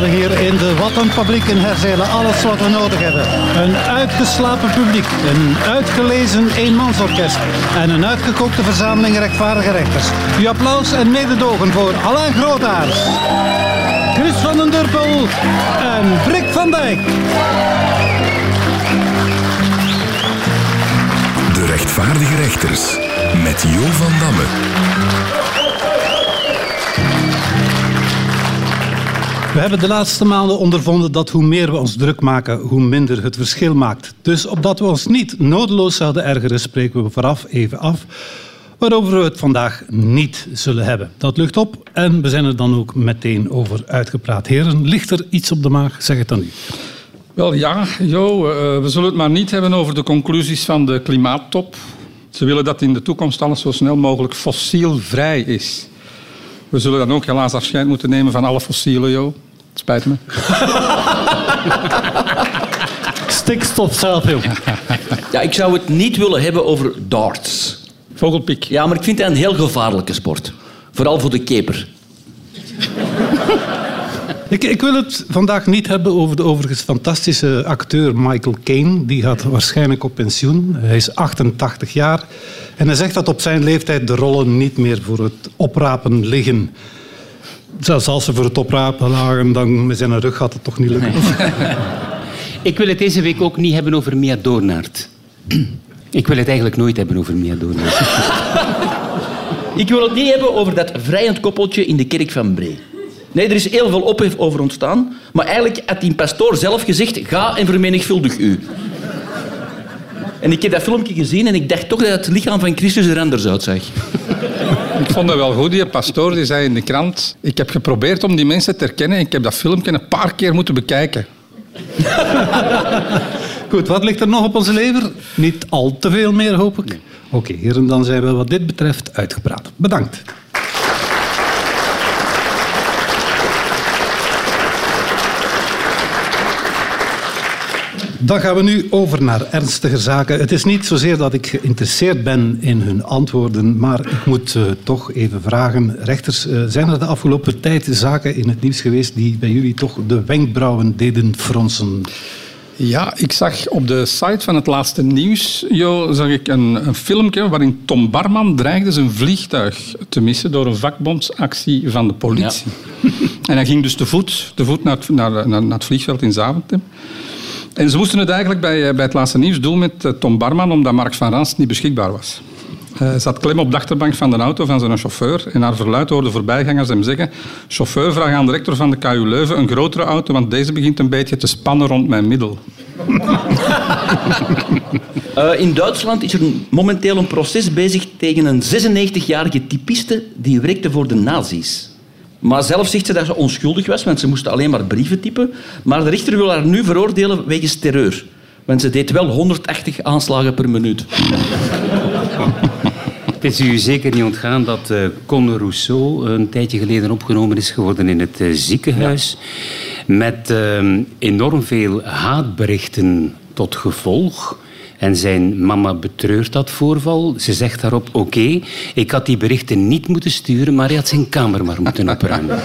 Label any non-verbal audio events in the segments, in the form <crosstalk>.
hebben hier in de Wattenfabriek in Herzelen alles wat we nodig hebben. Een uitgeslapen publiek, een uitgelezen eenmansorkest en een uitgekookte verzameling rechtvaardige rechters. Uw applaus en mededogen voor Alain Grootaars, Chris van den Durpel en Brik van Dijk. De rechtvaardige rechters met Jo van Damme. We hebben de laatste maanden ondervonden dat hoe meer we ons druk maken, hoe minder het verschil maakt. Dus opdat we ons niet nodeloos zouden ergeren, spreken we vooraf even af waarover we het vandaag niet zullen hebben. Dat lucht op en we zijn er dan ook meteen over uitgepraat. Heren, ligt er iets op de maag? Zeg het dan u. Wel ja, Jo, eh, we zullen het maar niet hebben over de conclusies van de klimaattop. Ze willen dat in de toekomst alles zo snel mogelijk fossielvrij is. We zullen dan ook helaas afscheid moeten nemen van alle fossielen, Jo. Het spijt me. <laughs> Stikstof zelf, joh. Ja, ik zou het niet willen hebben over darts. Vogelpik. Ja, maar ik vind het een heel gevaarlijke sport. Vooral voor de keper. Ik, ik, wil het vandaag niet hebben over de overigens fantastische acteur Michael Caine. Die gaat waarschijnlijk op pensioen. Hij is 88 jaar. En hij zegt dat op zijn leeftijd de rollen niet meer voor het oprapen liggen. Zelfs als ze voor het oprapen lagen, dan met zijn rug gaat het toch niet lukken. <laughs> Ik wil het deze week ook niet hebben over Mia Doornaert. Ik wil het eigenlijk nooit hebben over Mia Doornaert. <laughs> Ik wil het niet hebben over dat vrijend koppeltje in de kerk van Bree. Nee, er is heel veel ophef over ontstaan. Maar eigenlijk had die pastoor zelf gezegd... Ga en vermenigvuldig u. En ik heb dat filmpje gezien en ik dacht toch dat het lichaam van Christus er anders uitzag. <laughs> Ik vond dat wel goed. Die pastoor die zei in de krant... Ik heb geprobeerd om die mensen te herkennen. Ik heb dat filmpje een paar keer moeten bekijken. <laughs> Goed, wat ligt er nog op onze lever? Niet al te veel meer, hoop ik. Oké, heren, dan zijn we wat dit betreft uitgepraat. Bedankt. Dan gaan we nu over naar ernstiger zaken. Het is niet zozeer dat ik geïnteresseerd ben in hun antwoorden, maar ik moet uh, toch even vragen. Rechters, uh, zijn er de afgelopen tijd zaken in het nieuws geweest die bij jullie toch de wenkbrauwen deden fronsen? Ja, ik zag op de site van het laatste nieuws jo, zag ik een, een filmpje waarin Tom Barman dreigde zijn vliegtuig te missen door een vakbondsactie van de politie. Ja. <laughs> En hij ging dus te voet, te voet naar, het, naar, naar, naar het vliegveld in Zaventem. En ze moesten het eigenlijk bij, bij het laatste nieuws doen met Tom Barman, omdat Mark van Rans niet beschikbaar was. Hij zat klem op de achterbank van de auto van zijn chauffeur en naar verluid hoorde voorbijgangers hem zeggen chauffeur, vraag aan de rector van de KU Leuven een grotere auto, want deze begint een beetje te spannen rond mijn middel. <laughs> In Duitsland is er momenteel een proces bezig tegen een 96-jarige typiste die werkte voor de nazi's. Maar zelf zegt ze dat ze onschuldig was, want ze moesten alleen maar brieven typen. Maar de rechter wil haar nu veroordelen wegens terreur. Want ze deed wel 180 aanslagen per minuut. Het is u zeker niet ontgaan dat uh, Conor Rousseau een tijdje geleden opgenomen is geworden in het uh, ziekenhuis. Ja. Met uh, enorm veel haatberichten tot gevolg. En zijn mama betreurt dat voorval. Ze zegt daarop, oké, okay, ik had die berichten niet moeten sturen, maar hij had zijn kamer maar moeten <laughs> opruimen.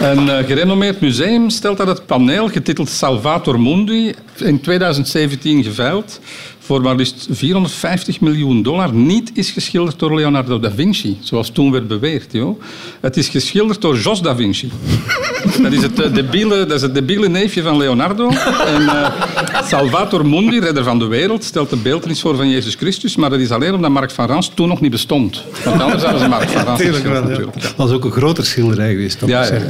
Een uh, gerenommeerd museum stelt dat het paneel, getiteld Salvator Mundi, in 2017 geveild voor maar liefst 450 miljoen dollar niet is geschilderd door Leonardo da Vinci, zoals toen werd beweerd. Joh. Het is geschilderd door Jos da Vinci. <laughs> dat, is het, debiele, dat is het debiele neefje van Leonardo. En uh, Salvator Mundi, redder van de wereld, stelt de beeldenis voor van Jezus Christus, maar dat is alleen omdat Mark van Rans toen nog niet bestond. Want anders hadden ze Mark van Rans ja, wel, ja. Dat was ook een groter schilderij geweest. Ja, ja.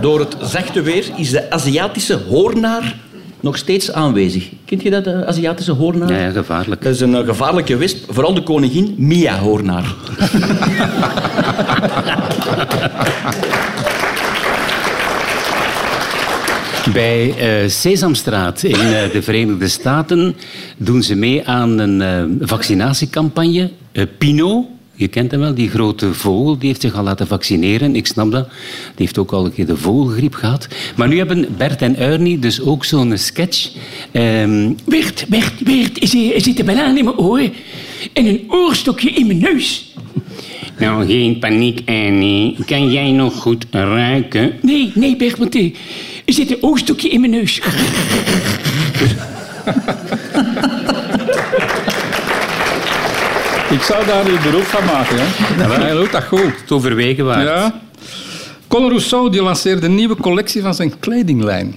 Door het zachte weer is de Aziatische hoornaar nog steeds aanwezig. Kent je dat, de Aziatische hoornaar? Ja, ja gevaarlijk. Dat is een uh, gevaarlijke wesp. Vooral de koningin Mia hoornaar. <laughs> Bij uh, Sesamstraat in uh, de Verenigde Staten doen ze mee aan een uh, vaccinatiecampagne. Pino, je kent hem wel, die grote vogel, die heeft zich al laten vaccineren. Ik snap dat. Die heeft ook al een keer de vogelgriep gehad. Maar nu hebben Bert en Ernie dus ook zo'n sketch. Um... Bert, Bert, Bert, er zit een banaan in mijn oor en een oorstokje in mijn neus. Nou, geen paniek, Annie. Kan jij nog goed ruiken? Nee, nee, Bert, want eh, er zit een oogstokje in mijn neus. <laughs> Ik zou daar een beroep van maken. Hè. Hij doet dat goed. Het overwegen waard. Ja. Conor Rousseau die lanceerde een nieuwe collectie van zijn kledinglijn.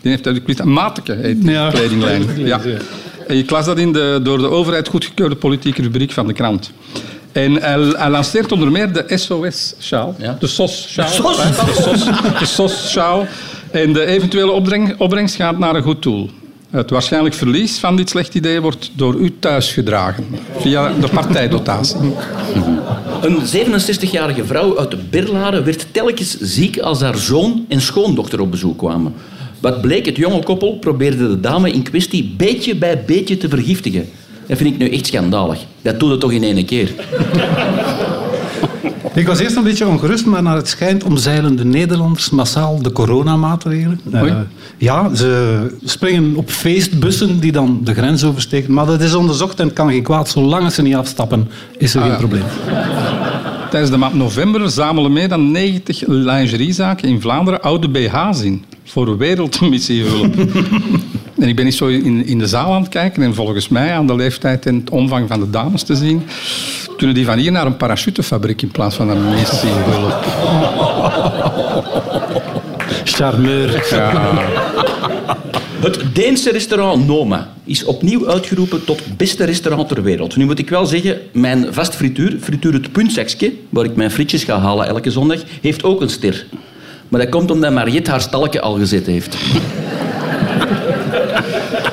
Die heeft uit de een Mateke heet die Ja. kledinglijn. <laughs> Ja. En je las dat in de door de overheid goedgekeurde politieke rubriek van de krant. En hij, hij lanceert onder meer de SOS-sjaal. Ja. De SOS-sjaal. De SOS? hè. De SOS- De SOS-sjaal. En de eventuele opbreng- opbrengst gaat naar een goed doel. Het waarschijnlijk verlies van dit slecht idee wordt door u thuis gedragen. Via de partijdotatie. Een 67-jarige vrouw uit de Berlaren werd telkens ziek als haar zoon en schoondochter op bezoek kwamen. Wat bleek, het jonge koppel probeerde de dame in kwestie beetje bij beetje te vergiftigen. Dat vind ik nu echt schandalig. Dat doet het toch in één keer. Ik was eerst een beetje ongerust, maar naar het schijnt omzeilen de Nederlanders massaal de coronamaatregelen. Eh, ja, ze springen op feestbussen die dan de grens oversteken. Maar dat is onderzocht en kan geen kwaad. Zolang ze niet afstappen, is er geen ja. probleem. Tijdens de maand november zamelen meer dan 90 lingeriezaken in Vlaanderen oude BH's in. Voor wereldmissiehulp. <laughs> en ik ben niet zo in, in de zaal aan het kijken. En volgens mij, aan de leeftijd en het omvang van de dames te zien, kunnen die van hier naar een parachutefabriek in plaats van een missiehulp. <laughs> Charmeur. Het Deense restaurant Noma is opnieuw uitgeroepen tot beste restaurant ter wereld. Nu moet ik wel zeggen, mijn vast frituur, frituur het puntzakje, waar ik mijn frietjes ga halen elke zondag, heeft ook een ster. Maar dat komt omdat Mariette haar stalken al gezet heeft.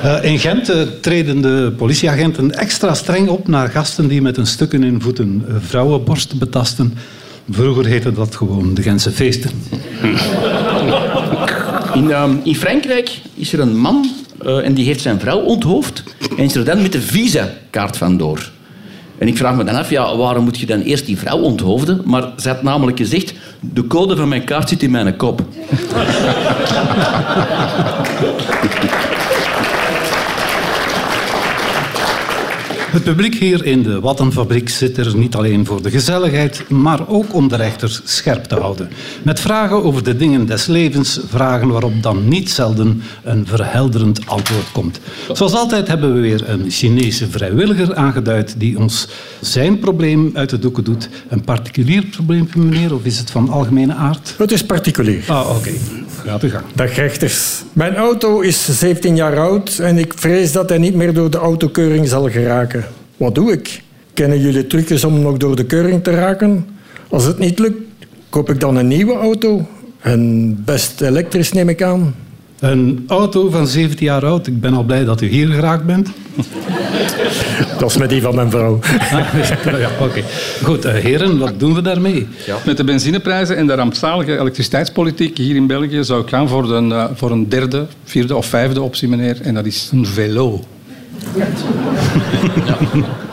Eh, in Gent eh, treden de politieagenten extra streng op naar gasten die met hun stukken in voeten eh, vrouwenborsten betasten. Vroeger heette dat gewoon de Gentse feesten. <laughs> In, ehm, in Frankrijk is er een man eh, en die heeft zijn vrouw onthoofd en is er dan met de visa-kaart vandoor. En ik vraag me dan af, ja, waarom moet je dan eerst die vrouw onthoofden? Maar ze had namelijk gezegd, de code van mijn kaart zit in mijn kop. <laughs> Het publiek hier in de Wattenfabriek zit er niet alleen voor de gezelligheid, maar ook om de rechters scherp te houden. Met vragen over de dingen des levens, vragen waarop dan niet zelden een verhelderend antwoord komt. Zoals altijd hebben we weer een Chinese vrijwilliger aangeduid die ons zijn probleem uit de doeken doet. Een particulier probleem, meneer, of is het van algemene aard? Het is particulier. Ah, oké. Gaat gang. Dag rechters. Mijn auto is 17 jaar oud en ik vrees dat hij niet meer door de autokeuring zal geraken. Wat doe ik? Kennen jullie trucjes om nog door de keuring te raken? Als het niet lukt, koop ik dan een nieuwe auto. En best elektrisch neem ik aan. Een auto van 17 jaar oud. Ik ben al blij dat u hier geraakt bent. <laughs> Dat is met die van mijn vrouw. ja, oké. Goed, eh, heren, wat doen we daarmee? Met de benzineprijzen en de rampzalige elektriciteitspolitiek hier in België zou ik gaan voor een, eh, voor een derde, vierde of vijfde optie, meneer. En dat is een velo.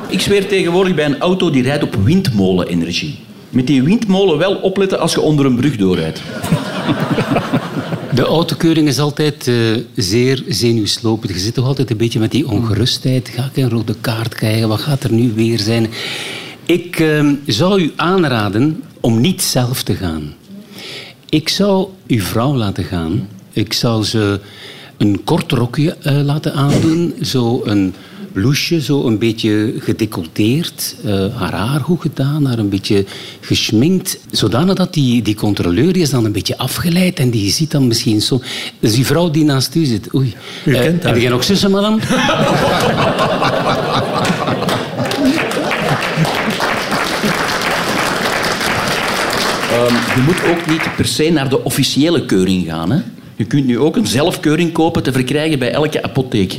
Ik zweer tegenwoordig bij een auto die rijdt op windmolenenergie. Met die windmolen wel opletten als je onder een brug doorrijdt. De autokeuring is altijd eh, zeer zenuwslopend. Je zit toch altijd een beetje met die ongerustheid. Ga ik een rode kaart krijgen? Wat gaat er nu weer zijn? Ik eh, zou u aanraden om niet zelf te gaan. Ik zou uw vrouw laten gaan. Ik zou ze een kort rokje eh, laten aandoen. Zo een blouseje, zo een beetje gedecolleteerd. eh, haar haar goed gedaan, haar een beetje geschminkt. Zodanig dat die, die controleur die is dan een beetje afgeleid en die ziet dan misschien zo... Dus die vrouw die naast u zit, oei. U Eh, kent haar. Heb jij nog zussen, madame? <laughs> Ehm, je moet ook niet per se naar de officiële keuring gaan. Hè? Je kunt nu ook een zelfkeuring kopen te verkrijgen bij elke apotheek. <laughs>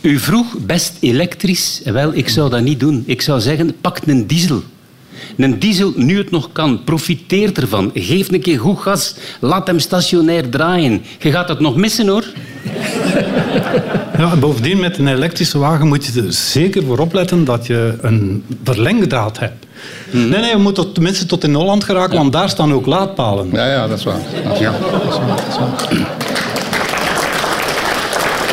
U vroeg best elektrisch. Wel, ik zou dat niet doen. Ik zou zeggen, pak een diesel. Een diesel, nu het nog kan, profiteer ervan. Geef een keer goed gas. Laat hem stationair draaien. Je gaat het nog missen, hoor. <laughs> Ja, en bovendien, met een elektrische wagen moet je er zeker voor opletten dat je een verlengdraad hebt. Nee, nee, je moet tot, tenminste tot in Holland geraken, want daar staan ook laadpalen. Ja, ja, dat is waar. Dat is waar. Dat is waar, dat is waar.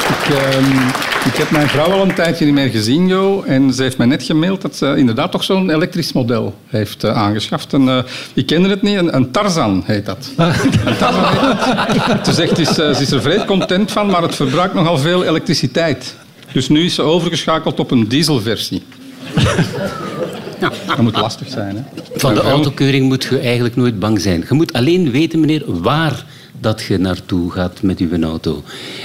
Ik, Ik heb mijn vrouw al een tijdje niet meer gezien, Jo. En ze heeft mij net gemaild dat ze inderdaad toch zo'n elektrisch model heeft uh, aangeschaft. En, uh, ik kende het niet, een, een, Tarzan heet dat. Een Tarzan heet dat. Ze zegt, is, uh, ze is er vrij content van, maar het verbruikt nogal veel elektriciteit. Dus nu is ze overgeschakeld op een dieselversie. Dat moet lastig zijn. Hè? Van de autokeuring moet je eigenlijk nooit bang zijn. Je moet alleen weten, meneer, waar dat je naartoe gaat met uw auto.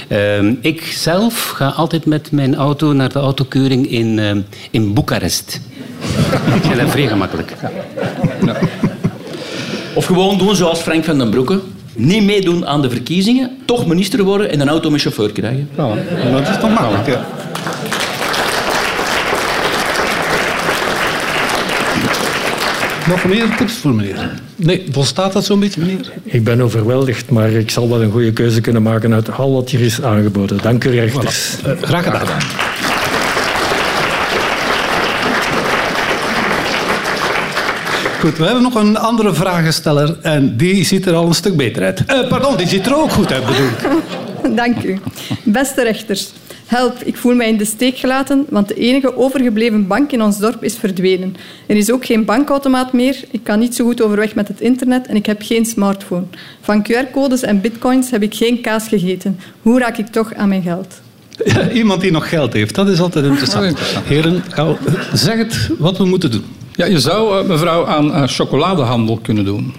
Uh, ik zelf ga altijd met mijn auto naar de autokeuring in, uh, in Boekarest. Ik vind dat vrij gemakkelijk. Ja. Of gewoon doen zoals Frank van den Broeke. Niet meedoen aan de verkiezingen, toch minister worden en een auto met chauffeur krijgen. Ja, dat is toch makkelijk, ja. Nog meer tips voor meneer? Nee, volstaat dat zo'n beetje, meneer? Ik ben overweldigd, maar ik zal wel een goede keuze kunnen maken uit al wat hier is aangeboden. Dank u, rechters. Voilà. Uh, graag gedaan. Goed, we hebben nog een andere vragensteller en die ziet er al een stuk beter uit. Uh, pardon, die ziet er ook goed uit, bedoel ik. <laughs> Dank u. Beste rechters. Help, ik voel mij in de steek gelaten, want de enige overgebleven bank in ons dorp is verdwenen. Er is ook geen bankautomaat meer, ik kan niet zo goed overweg met het internet en ik heb geen smartphone. Van QR-codes en bitcoins heb ik geen kaas gegeten. Hoe raak ik toch aan mijn geld? Ja, iemand die nog geld heeft, dat is altijd interessant. Heren, zeg het wat we moeten doen. Ja, je zou, mevrouw, aan uh, chocoladehandel kunnen doen.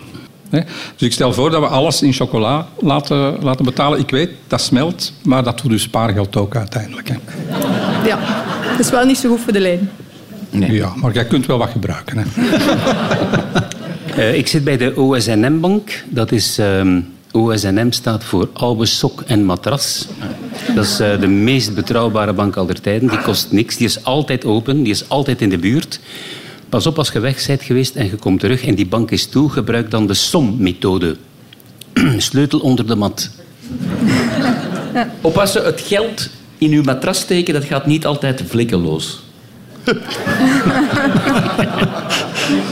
Nee? Dus ik stel voor dat we alles in chocola laten, laten betalen. Ik weet, dat smelt, maar dat doet dus spaargeld ook uiteindelijk. Hè. Ja, dat is wel niet zo goed voor de lijn. Nee. Ja, maar jij kunt wel wat gebruiken. Hè. uh, <laughs> ik zit bij de OSNM-bank. Dat is... Um... OSNM staat voor Oude Sok en Matras. Dat is uh, de meest betrouwbare bank aller tijden. Die kost niks. Die is altijd open. Die is altijd in de buurt. Pas op als je weg bent geweest en je komt terug en die bank is toe, gebruik dan de SOM-methode. <clears throat> Sleutel onder de mat. Oppassen, het geld in uw matras steken, dat gaat niet altijd vlekkeloos. <laughs>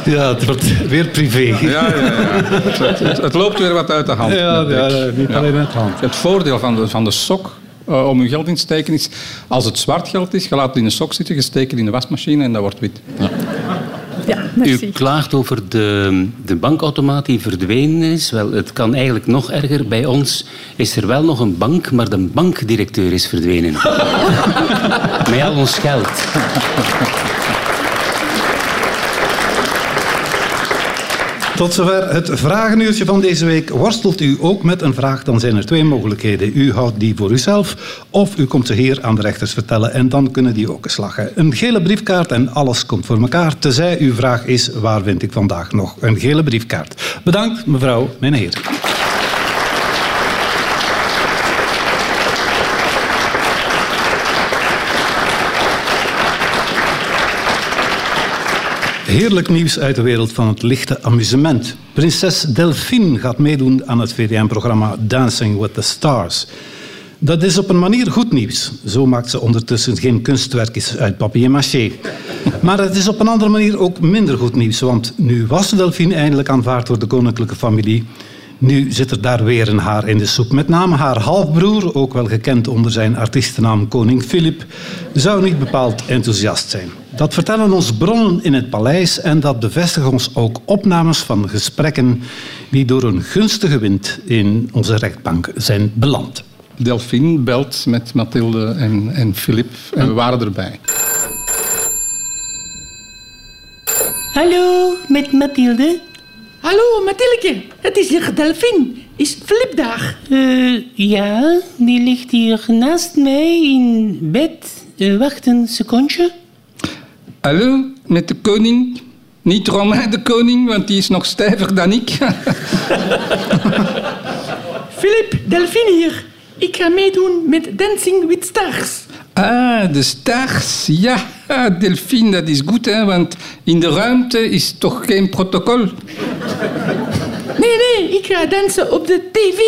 Ja, het wordt weer privé. Ja, ja, ja. Het, het, het, loopt weer wat uit de hand. Ja, ja niet alleen uit de hand. Het voordeel van de, van de sok uh, om je geld in te steken is... Als het zwart geld is, je laat het in de sok zitten, je steekt het in de wasmachine en dat wordt wit. Ja. U klaagt over de, de bankautomaat die verdwenen is. Wel, het kan eigenlijk nog erger. Bij ons is er wel nog een bank, maar de bankdirecteur is verdwenen. <laughs> Met al ons geld. Tot zover het vragenuurtje van deze week. Worstelt u ook met een vraag, dan zijn er twee mogelijkheden. U houdt die voor uzelf of u komt ze hier aan de rechters vertellen en dan kunnen die ook slagen. Een gele briefkaart en alles komt voor elkaar. Tenzij uw vraag is, waar vind ik vandaag nog een gele briefkaart? Bedankt, mevrouw, meneer. Heerlijk nieuws uit de wereld van het lichte amusement. Prinses Delphine gaat meedoen aan het VTM-programma Dancing with the Stars. Dat is op een manier goed nieuws. Zo maakt ze ondertussen geen kunstwerkjes uit papier-maché. Maar het is op een andere manier ook minder goed nieuws. Want nu was Delphine eindelijk aanvaard door de koninklijke familie. Nu zit er daar weer een haar in de soep. Met name haar halfbroer, ook wel gekend onder zijn artiestennaam Koning Filip, zou niet bepaald enthousiast zijn. Dat vertellen ons bronnen in het paleis en dat bevestigen ons ook opnames van gesprekken die door een gunstige wind in onze rechtbank zijn beland. Delphine belt met Mathilde en, en Philip en we waren erbij. Hallo, met Mathilde. Hallo, Mathilde. Het is hier Delphine. Is Philip daar? Uh, ja, die ligt hier naast mij in bed. Uh, wacht een secondje. Hallo, met de koning. Niet Romain de koning, want die is nog stijver dan ik. <laughs> Philip, Delphine hier. Ik ga meedoen met Dancing with Stars. Ah, de stars. Ja, Delphine, dat is goed, hè, want in de ruimte is toch geen protocol. Nee, nee, ik ga dansen op de tv.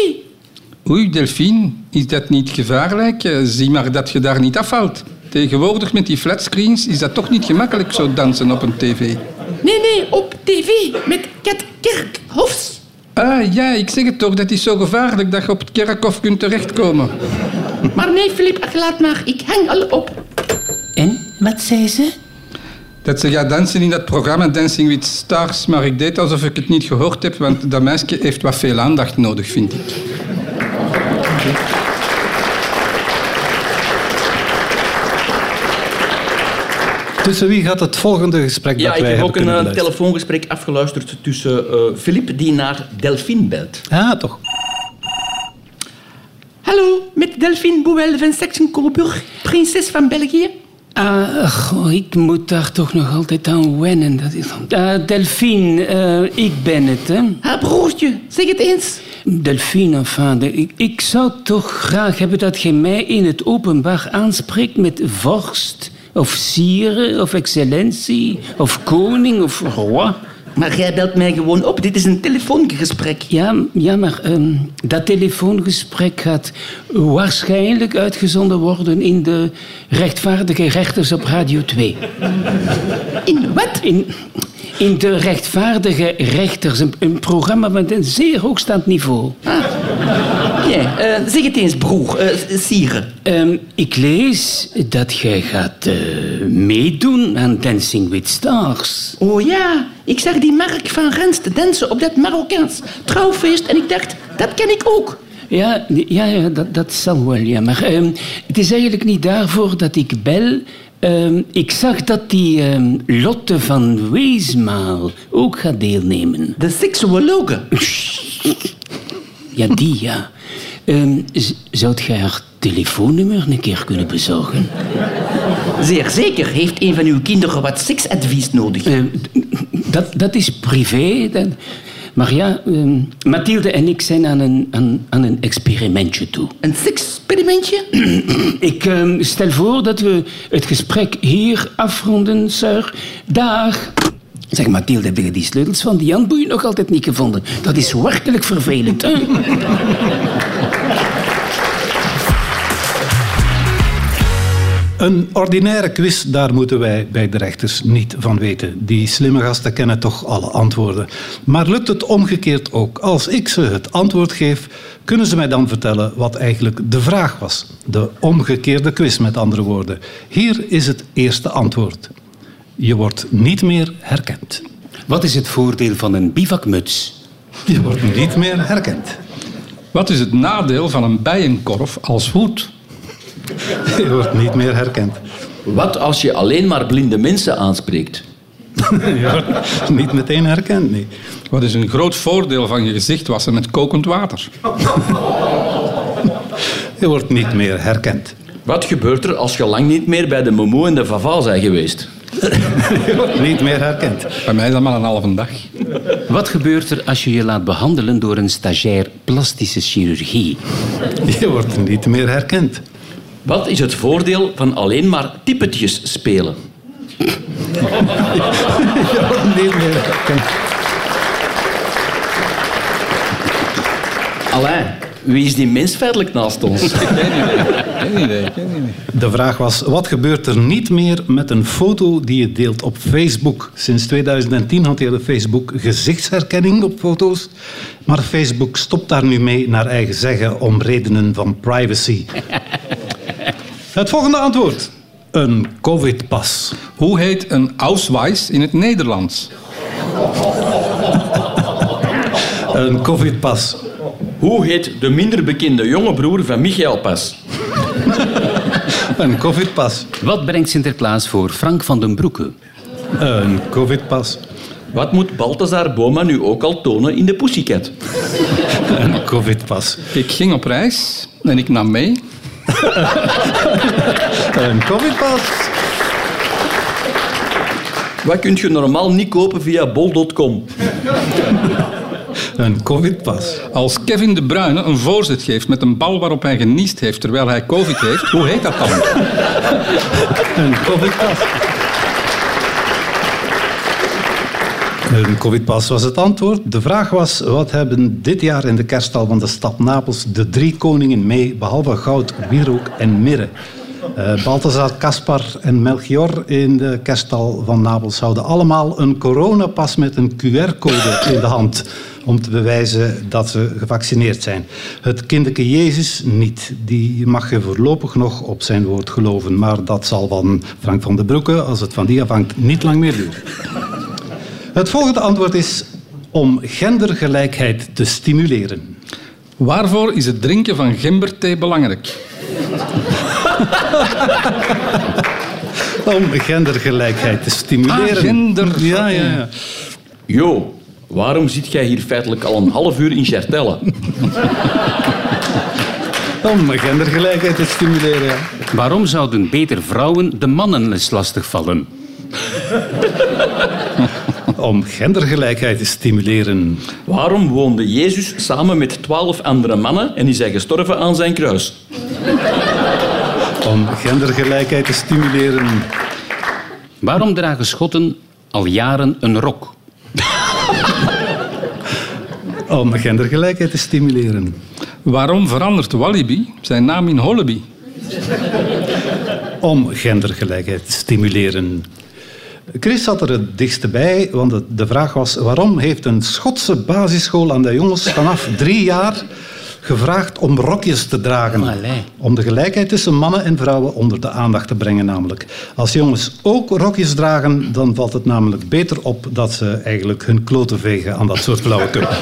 Oei, Delphine, is dat niet gevaarlijk? Zie maar dat je daar niet afvalt. Tegenwoordig met die flatscreens is dat toch niet gemakkelijk zo dansen op een tv. Nee, nee, op tv met Kat Kerkhofs. Ah ja, ik zeg het toch, dat is zo gevaarlijk dat je op het kerkhof kunt terechtkomen. Maar nee, Filip, laat maar. Ik hang al op. En, wat zei ze? Dat ze gaat dansen in dat programma Dancing with Stars, maar ik deed alsof ik het niet gehoord heb, want dat meisje heeft wat veel aandacht nodig, vind ik. Tussen wie gaat het volgende gesprek Ja, dat ik wij heb hebben ook een eh, telefoongesprek afgeluisterd tussen eh Filip, die naar Delphine belt. Ah, toch. Hallo, met Delphine Bouwel van Saxen-Coburg, prinses van België. Ah, goh, ik moet daar toch nog altijd aan wennen. Dat is... Ah, Delphine, eh, ik ben het, hè. Haar broertje, zeg het eens. Delphine, enfin, de- ik, ik zou toch graag hebben dat je mij in het openbaar aanspreekt met vorst, of sire, of excellentie, of koning, of roi. Maar jij belt mij gewoon op. Dit is een telefoongesprek. Ja, ja maar ehm, dat telefoongesprek gaat waarschijnlijk uitgezonden worden in de rechtvaardige rechters op Radio 2. In wat? In, in de rechtvaardige rechters, een, een programma met een zeer hoogstaand niveau. Ja, eh, zeg het eens, broer, eh sire. Ehm, ik lees dat jij gaat eh, meedoen aan Dancing with Stars. Oh ja, ik zag die Mark van Rens dansen op dat Marokkaans trouwfeest en ik dacht, dat ken ik ook. Ja, ja, ja dat, dat zal wel, ja. Maar ehm, het is eigenlijk niet daarvoor dat ik bel. Ehm, ik zag dat die ehm, Lotte van Weesmaal ook gaat deelnemen. De seksuologe. Ja, die, ja. Z- zou jij haar telefoonnummer een keer kunnen bezorgen? Zeer zeker. Heeft een van uw kinderen wat seksadvies nodig? Dat, dat is privé. dat- maar ja, ehm, Mathilde en ik zijn aan een, aan, aan een experimentje toe. Een seksexperimentje? <clears throat> Ik ehm, stel voor dat we het gesprek hier afronden, sir. Dag. Zeg, Mathilde, heb je die sleutels van die handboei nog altijd niet gevonden? Dat is werkelijk vervelend, <laughs> Een ordinaire quiz, daar moeten wij bij de rechters niet van weten. Die slimme gasten kennen toch alle antwoorden. Maar lukt het omgekeerd ook? Als ik ze het antwoord geef, kunnen ze mij dan vertellen wat eigenlijk de vraag was? De omgekeerde quiz, met andere woorden. Hier is het eerste antwoord. Je wordt niet meer herkend. Wat is het voordeel van een bivakmuts? Je wordt niet meer herkend. Wat is het nadeel van een bijenkorf als hoed? <laughs> Je wordt niet meer herkend. Wat als je alleen maar blinde mensen aanspreekt? <laughs> Je wordt niet meteen herkend, nee. Wat is een groot voordeel van je gezicht wassen met kokend water? <laughs> Je wordt niet meer herkend. Wat gebeurt er als je lang niet meer bij de Momo en de Vava zijn geweest? Je wordt niet meer herkend. Bij mij is dat maar een halve dag. Wat gebeurt er als je je laat behandelen door een stagiair plastische chirurgie? Je wordt niet meer herkend. Wat is het voordeel van alleen maar typetjes spelen? Meer herkend. Alain, wie is die mens feitelijk naast ons? Geen idee, geen idee. De vraag was, wat gebeurt er niet meer met een foto die je deelt op Facebook? Sinds 2010 hanteerde Facebook gezichtsherkenning op foto's. Maar Facebook stopt daar nu mee naar eigen zeggen om redenen van privacy. Het volgende antwoord. Een covid-pas. Hoe heet een Ausweis in het Nederlands? <laughs> Een covid-pas. Hoe heet de minder bekende jonge broer van Michael Pas? <laughs> Een covid-pas. Wat brengt Sinterklaas voor Frank van den Broeke? Een covid-pas. Wat moet Balthazar Boma nu ook al tonen in de Pussycat? <laughs> Een covid-pas. Ik ging op reis en ik nam mee. <laughs> Een covid-pas. Wat kun je normaal niet kopen via bol.com? Een covid-pas. Als Kevin De Bruyne een voorzet geeft met een bal waarop hij geniest heeft terwijl hij covid heeft, hoe heet dat dan? <laughs> Een covid-pas. Een covid-pas was het antwoord. De vraag was, wat hebben dit jaar in de kerststal van de stad Napels de drie koningen mee, behalve goud, wierook en mirre? Eh Balthazar, Caspar en Melchior in de kerststal van Napels houden allemaal een coronapas met een QR-code in de hand om te bewijzen dat ze gevaccineerd zijn. Het kinderke Jezus niet. Die mag je voorlopig nog op zijn woord geloven. Maar dat zal van Frank van den Broeke, als het van die afhangt, niet lang meer duren. Het volgende antwoord is om gendergelijkheid te stimuleren. Waarvoor is het drinken van gemberthee belangrijk? Om gendergelijkheid te stimuleren. Ah, gender- Ja, ja, ja. Jo, waarom zit jij hier feitelijk al een half uur in Chartelle? Om gendergelijkheid te stimuleren, ja. Waarom zouden beter vrouwen de mannen eens lastigvallen? Om gendergelijkheid te stimuleren. Waarom woonde Jezus samen met twaalf andere mannen en is hij gestorven aan zijn kruis? Om gendergelijkheid te stimuleren. Waarom dragen Schotten al jaren een rok? Om gendergelijkheid te stimuleren. Waarom verandert Walibi zijn naam in Hollaby? Om gendergelijkheid te stimuleren. Chris zat er het dichtste bij, want de- de vraag was waarom heeft een Schotse basisschool aan de jongens vanaf <laughs> drie jaar gevraagd om rokjes te dragen. Allee. Om de gelijkheid tussen mannen en vrouwen onder de aandacht te brengen namelijk. Als jongens ook rokjes dragen, dan valt het namelijk beter op dat ze eigenlijk hun kloten vegen aan dat soort flauwekul. <laughs>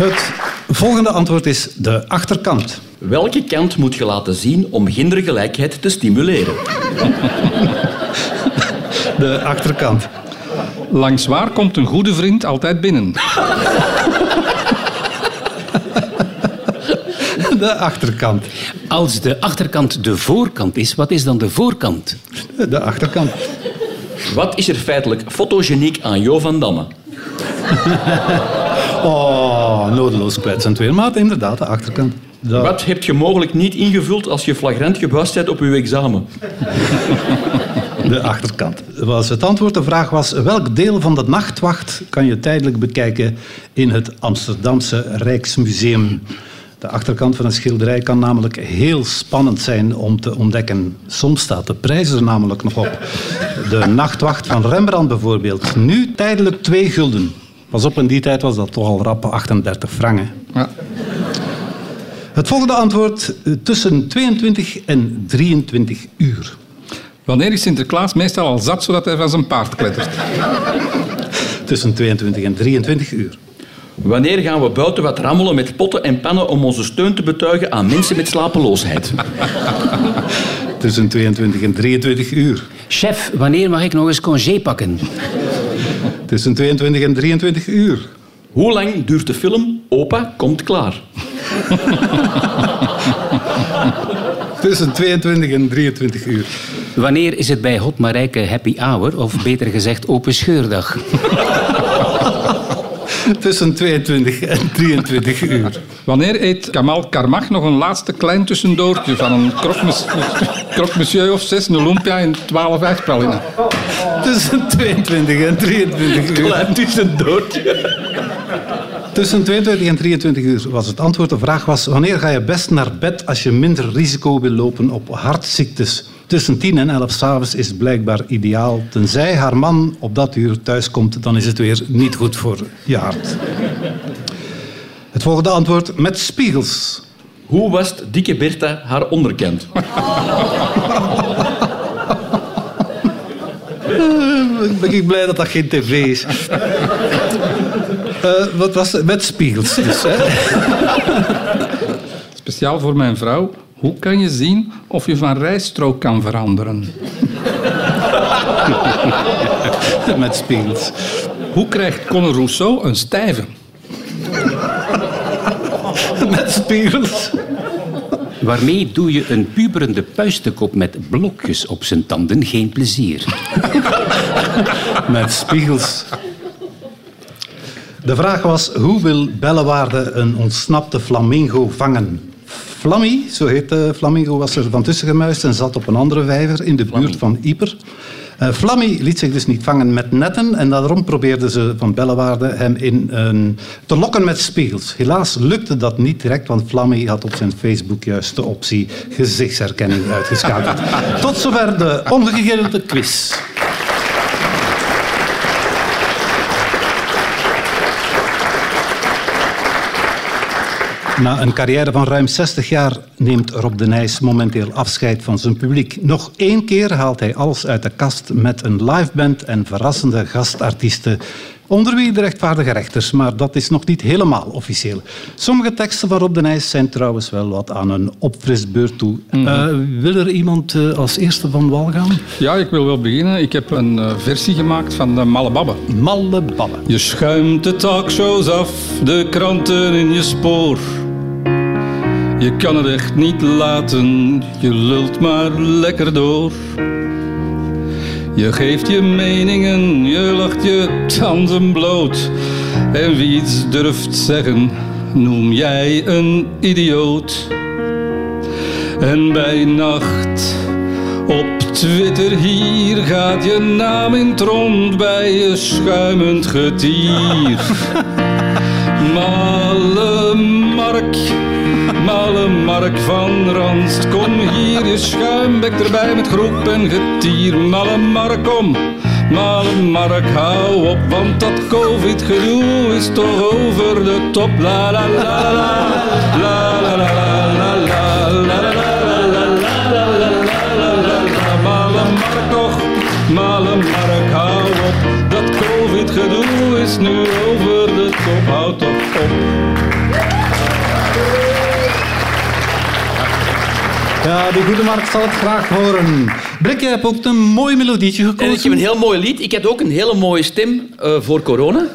Het volgende antwoord is de achterkant. Welke kant moet je laten zien om gendergelijkheid te stimuleren? <laughs> De achterkant. Langs waar komt een goede vriend altijd binnen? <laughs> De achterkant. Als de achterkant de voorkant is, wat is dan de voorkant? De achterkant. Wat is er feitelijk fotogeniek aan Jo van Damme? <laughs> Oh, nodeloos kwetsend weer. Maar inderdaad, de achterkant. Wat heb je mogelijk niet ingevuld als je flagrant gebuist bent op je examen? De achterkant. Was het antwoord. De vraag was: welk deel van de nachtwacht kan je tijdelijk bekijken in het Amsterdamse Rijksmuseum? De achterkant van een schilderij kan namelijk heel spannend zijn om te ontdekken. Soms staat de prijs er namelijk nog op. De nachtwacht van Rembrandt bijvoorbeeld. Nu tijdelijk 2 gulden. Pas op, in die tijd was dat toch al rap 38 frangen. Ja. Het volgende antwoord: eh, tussen 22 en 23 uur. Wanneer is Sinterklaas meestal al zat zodat hij van zijn paard klettert? <laughs> Tussen 22 en 23 uur. Wanneer gaan we buiten wat rammelen met potten en pannen om onze steun te betuigen aan mensen met slapeloosheid? <laughs> Tussen 22 en 23 uur. Chef, wanneer mag ik nog eens congé pakken? Tussen 22 en 23 uur. Hoe lang duurt de film Opa komt klaar? Tussen 22 en 23 uur. Wanneer is het bij Hot Marijke happy hour, of beter gezegd open scheurdag? Tussen 22 en 23 uur. Wanneer eet Kamal Karmach nog een laatste klein tussendoortje van een croque monsieur of zes, een lumpia en twaalf ijspralinen? Tussen 22 en 23 uur. Klein tussendoortje. Tussen 22 en 23 uur was het antwoord. De vraag was: wanneer ga je best naar bed als je minder risico wil lopen op hartziektes? Tussen 10 en 11 s'avonds is blijkbaar ideaal. Tenzij haar man op dat uur thuiskomt, dan is het weer niet goed voor je hart. Het volgende antwoord met spiegels. Hoe was dikke Bertha haar onderkant? Ik ben ik blij dat dat geen tv is. Eh, wat was het? Met spiegels dus, hè? Speciaal voor mijn vrouw. Hoe kan je zien of je van rijstrook kan veranderen? <laughs> Met spiegels. Hoe krijgt Conor Rousseau een stijve? <laughs> Met spiegels. Waarmee doe je een puberende puistenkop met blokjes op zijn tanden geen plezier? <laughs> Met spiegels. De vraag was, hoe wil Bellewaarde een ontsnapte flamingo vangen? Flammy, zo heet de flamingo, was er van tussen gemuist en zat op een andere vijver in de buurt van Yper. Eh Flammy liet zich dus niet vangen met netten en daarom probeerden ze van Bellewaarde hem in te lokken met spiegels. Helaas lukte dat niet direct, want Flammy had op zijn Facebook juist de optie gezichtsherkenning uitgeschakeld. <laughs> Tot zover de ongegelde quiz. Na een carrière van ruim 60 jaar neemt Rob de Nijs momenteel afscheid van zijn publiek. Nog één keer haalt hij alles uit de kast met een liveband en verrassende gastartiesten. Onder wie de rechtvaardige rechters, maar dat is nog niet helemaal officieel. Sommige teksten van Rob de Nijs zijn trouwens wel wat aan een opfrisbeurt toe. Eh, wil er iemand eh, als eerste van wal gaan? Ja, ik wil wel beginnen. Ik heb een eh, versie gemaakt van de Malle Babbe. Malle babbe. Je schuimt de talkshows af, de kranten in je spoor. Je kan het echt niet laten, je lult maar lekker door. Je geeft je meningen, je lacht je tanden bloot. En wie iets durft zeggen, noem jij een idioot. En bij nacht op Twitter hier gaat je naam in het rond bij je schuimend getier. <laughs> Malle Mark, Malle Mark van Ranst, kom hier, je schuimbek erbij met groep en getier. Malle Mark, kom, Malle Mark, hou op, want dat covid-gedoe is toch over de top. La la la la, la la la la la la la la la la la la Malle Mark toch, Malle Mark, hou op, dat covid-gedoe is nu over de top, houd toch op. Ja, die goede Mark zal het graag horen. Brik, jij hebt ook een mooi melodietje En ik heb gekozen. een heel mooi lied. Ik heb ook een hele mooie stem eh, voor corona.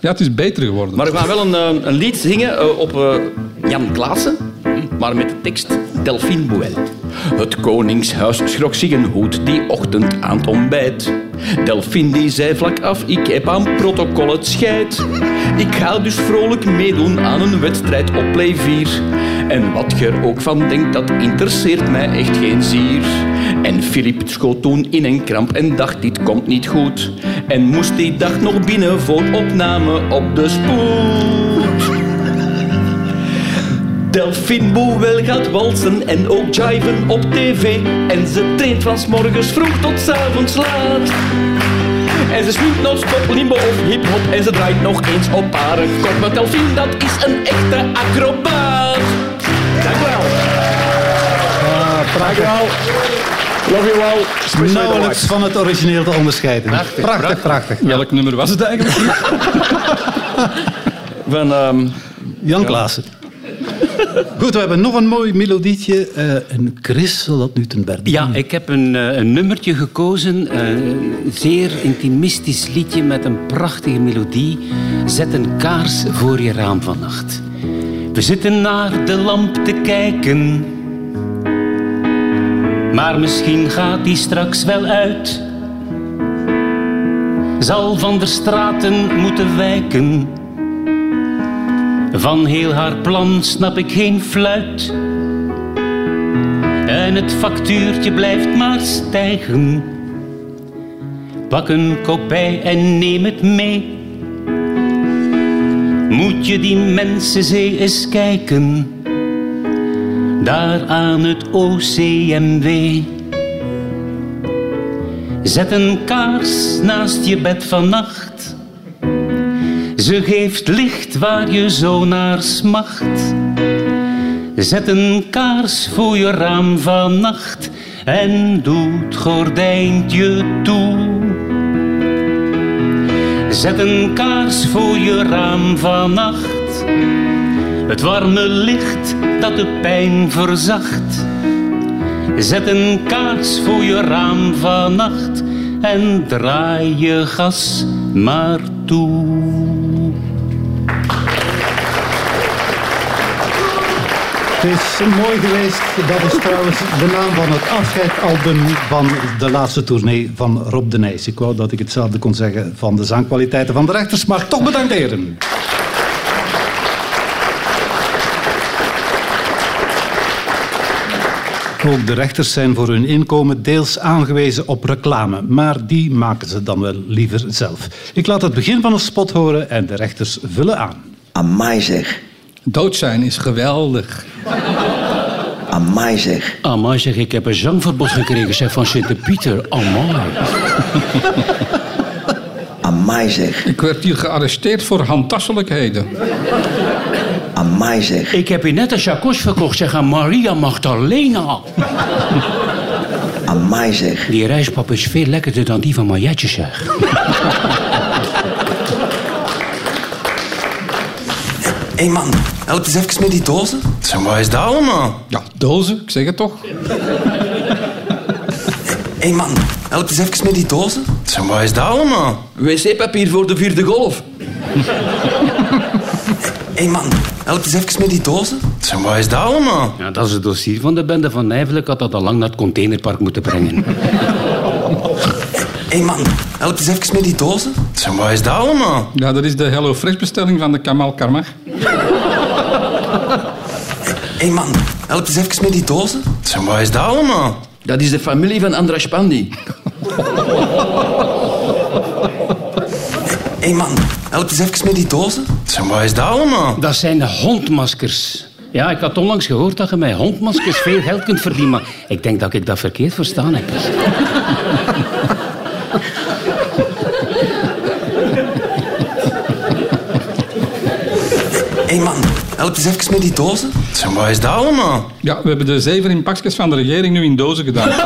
Ja, het is beter geworden. Maar we gaan wel een, eh, een lied zingen eh, op eh, Jan Klaassen, maar met de tekst Delphine Bouel. Het koningshuis schrok zich een hoed die ochtend aan het ontbijt. Delphine die zei vlak af, ik heb aan protocol het scheid. Ik ga dus vrolijk meedoen aan een wedstrijd op Play 4. En wat je er ook van denkt, dat interesseert mij echt geen zier. En Filip schoot toen in een kramp en dacht, dit komt niet goed. En moest die dag nog binnen voor opname op de spoed. Delphine Boewel gaat walsen en ook jiven op tv. En ze traint van 's morgens vroeg tot 's avonds laat. En ze sminkt non-stop limbo of hip-hop en ze draait nog eens op haar kop. Maar Delphine, dat is een echte acrobaat. Dank u wel. Dank u wel. Love you all. Nauwelijks van het origineel te onderscheiden. Prachtig, prachtig. Welk nummer was het eigenlijk? <laughs> Van, ehm, Jan Klaassen. Goed, we hebben nog een mooi melodietje. eh, en Chris zal dat nu ten berde Ja, ik heb een, eh, een nummertje gekozen. eh, Een zeer intimistisch liedje met een prachtige melodie. Zet een kaars voor je raam vannacht. We zitten naar de lamp te kijken. Maar misschien gaat die straks wel uit. Zal van der straten moeten wijken. Van heel haar plan snap ik geen fluit. En het factuurtje blijft maar stijgen. Pak een kopij en neem het mee. Moet je die mensenzee eens kijken. Daar aan het OCMW. Zet een kaars naast je bed vannacht. Ze geeft licht waar je zo naar smacht. Zet een kaars voor je raam vannacht en doe het gordijntje toe. Zet een kaars voor je raam vannacht. Het warme licht dat de pijn verzacht. Zet een kaars voor je raam vannacht en draai je gas maar toe. Het is mooi geweest. Dat is trouwens de naam van het afscheidalbum van de laatste tournee van Rob de Nijs. Ik wou dat ik hetzelfde kon zeggen van de zangkwaliteiten van de rechters, maar toch bedankt heren. Ook de rechters zijn voor hun inkomen deels aangewezen op reclame, maar die maken ze dan wel liever zelf. Ik laat het begin van een spot horen en de rechters vullen aan. Amai zeg. Dood zijn is geweldig. Amai zeg. Amai zeg, ik heb een zangverbod gekregen zeg, van Sint-Pieter. Amai. Amai zeg. Ik werd hier gearresteerd voor handtasselijkheden. Amai zeg. Ik heb hier net een chacos verkocht zeg, aan Maria Magdalena. Amai zeg. Die rijstpap is veel lekkerder dan die van Marietje zeg. Hé man, help eens even met die dozen. Zeg, wat is dat allemaal? Ja, dozen, ik zeg het toch. Hé man, help eens even met die dozen. Zeg, wat is dat allemaal? Wc-papier voor de vierde golf. Hé man, help eens even met die dozen. Zeg, wat is dat allemaal? Ja, dat is het dossier van de bende van Nijvel. Ik had dat al lang naar het containerpark moeten brengen. Hé man, help eens even met die dozen. Zeg, wat is dat allemaal? Ja, dat is de Hello Fresh bestelling van de Kamal Karmach. <laughs> Hé man, help eens even met die dozen. Zeg, wat is dat allemaal? Dat is de familie van Andras Pandi. Hé man, help eens even met die dozen. Zeg, wat is dat allemaal? Dat zijn de hondmaskers. Ja, ik had onlangs gehoord dat je met hondmaskers veel geld kunt verdienen. Maar ik denk dat ik dat verkeerd verstaan heb. Hé man, help eens even met die dozen. Zeg, wat is dat allemaal? Ja, we hebben de zeven impactjes van de regering nu in dozen gedaan. <laughs>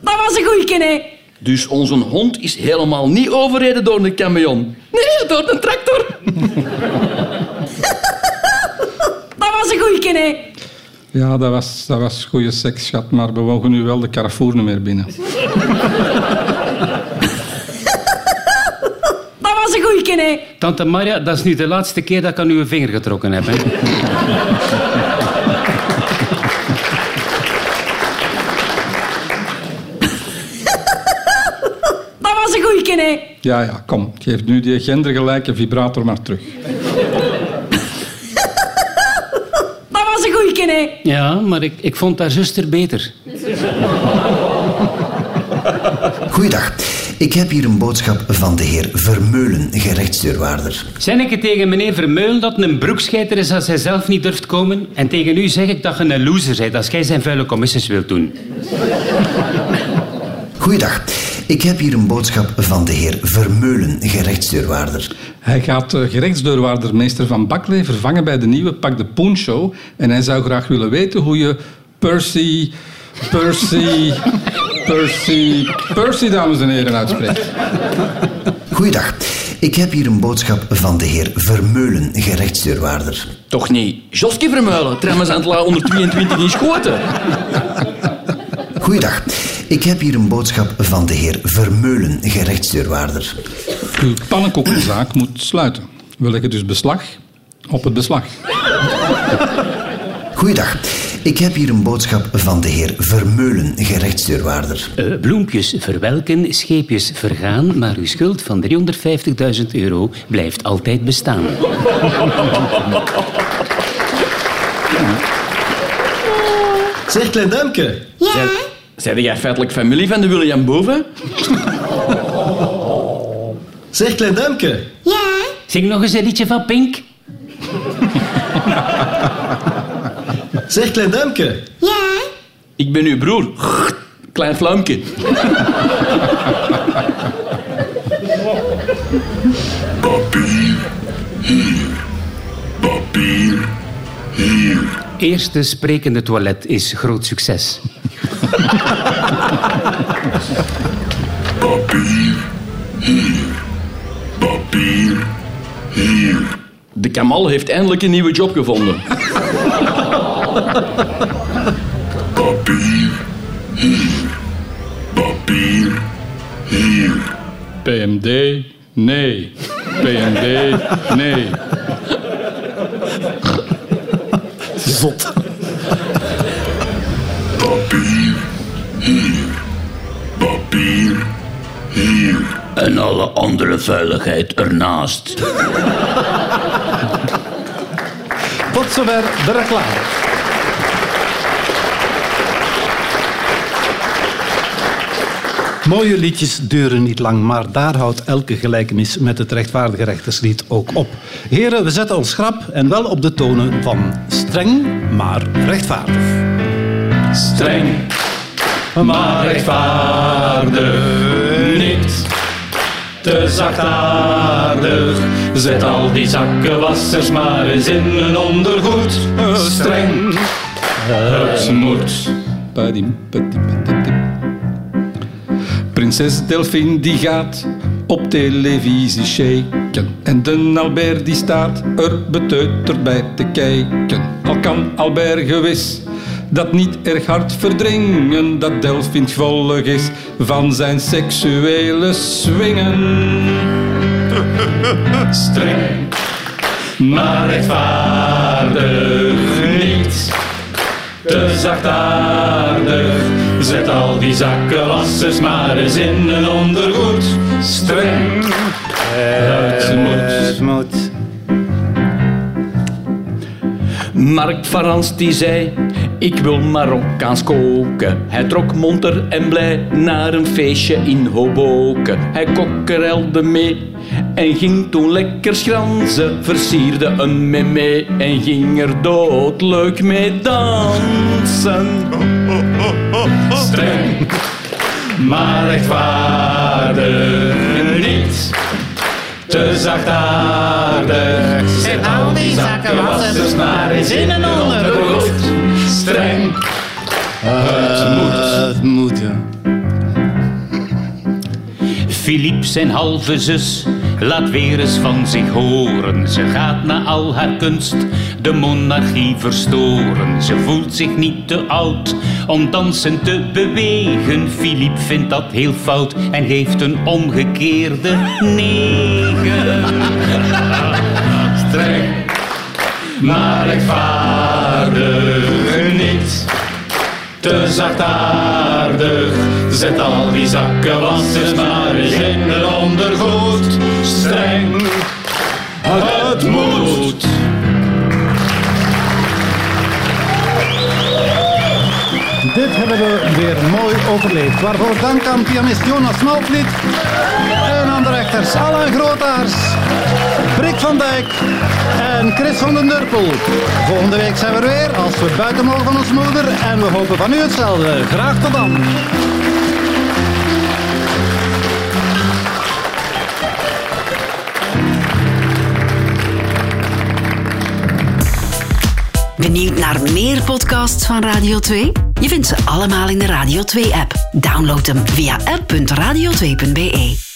Dat was een goeie hè. Dus onze hond is helemaal niet overreden door een camion. Nee, door een tractor. Dat was een goeie hè. Ja, dat was, dat was goede seks, schat, maar we mogen nu wel de Carrefour niet meer binnen. <laughs> Dat was een goeie hè. Tante Maria, dat is nu de laatste keer dat ik aan uw vinger getrokken heb. Hè? <laughs> Dat was een goeie hè. Ja, ja, kom. Geef nu die gendergelijke vibrator maar terug. Dat was Ja, maar ik, ik vond haar zuster beter. <laughs> Goeiedag. Ik heb hier een boodschap van de heer Vermeulen, gerechtsdeurwaarder. Zijn ik het tegen meneer Vermeulen dat een broekscheiter is als hij zelf niet durft komen? En tegen u zeg ik dat je een loser bent als jij zijn vuile commissies wilt doen. Goeiedag. Ik heb hier een boodschap van de heer Vermeulen, gerechtsdeurwaarder. Hij gaat uh, gerechtsdeurwaarder meester Van Baklee vervangen bij de nieuwe Pak de Poen Show. En hij zou graag willen weten hoe je Percy... Percy... Percy... Percy, dames en heren, uitspreekt. Goeiedag. Ik heb hier een boodschap van de heer Vermeulen, gerechtsdeurwaarder. Toch niet. Joske Vermeulen, Tremmers aan het La 122 in Schoten. Goeiedag. Ik heb hier een boodschap van de heer Vermeulen, gerechtsdeurwaarder. Uw pannenkoekenzaak moet sluiten. We leggen dus beslag op het beslag. Goeiedag. Ik heb hier een boodschap van de heer Vermeulen, gerechtsdeurwaarder. Eh, bloempjes verwelken, scheepjes vergaan, maar uw schuld van 350.000 euro blijft altijd bestaan. Zeg, klein duimpje. Zijn, zijn jij feitelijk familie van de William Boven? Zeg, klein duimpje. Zing nog eens een liedje van Pink. Zeg, klein duimpje. Ik ben uw broer. Klein flaumke. Papier hier. Papier hier. Eerste sprekende toilet is groot succes. Papier hier. Papier hier. De Kamal heeft eindelijk een nieuwe job gevonden. Papier hier. Papier hier. PMD, nee. PMD, nee. Zot. En alle andere veiligheid ernaast. <laughs> Tot zover de reclame. Mooie liedjes duren niet lang, maar daar houdt elke gelijkenis met het rechtvaardige rechterslied ook op. Heren, we zetten ons schrap en wel op de tonen van streng, maar rechtvaardig. Streng, maar rechtvaardig niet. Te zachtaardig. Zet al die zakkenwassers maar eens in een ondergoed. Streng, het moet. Prinses Delphine die gaat op televisie shaken. En de Albert die staat er beteuterd bij te kijken. Al kan Albert gewis dat niet erg hard verdringen. Dat Delphine volg is van zijn seksuele swingen. <laughs> Streng, maar rechtvaardig niet. Te zachtaardig. Zet al die zakkenwassers maar eens in een ondergoed. Streng, het moet. Mark Varans die zei, ik wil Marokkaans koken. Hij trok monter en blij naar een feestje in Hoboken. Hij kokkerelde mee en ging toen lekker schranzen. Versierde een meme en ging er doodleuk mee dansen. Streng, maar rechtvaardig niet. Te zachtaardig. Zet al die zakkenwassers maar eens in een ondergoed. Streng, het moet. Het moet, ja. Philippe zijn halve zus laat weer eens van zich horen. Ze gaat na al haar kunst de monarchie verstoren. Ze voelt zich niet te oud om dansen te bewegen. Philippe vindt dat heel fout en geeft een omgekeerde negen. Streng, maar rechtvaardig niet. Te zachtaardig. Zet al die zakkenwassers maar eens in een ondergoed. Streng, het moet. Dit hebben we weer mooi overleefd. Waarvoor dank aan pianist Jonas Malvliet en aan de rechters Alain Grootaars, Brik van Dijk en Chris van den Durpel. Volgende week zijn we er weer als we buiten mogen van ons moeder en we hopen van u hetzelfde. Graag tot dan. Benieuwd naar meer podcasts van Radio 2? Je vindt ze allemaal in de Radio 2-app. Download hem via app.radio2.be.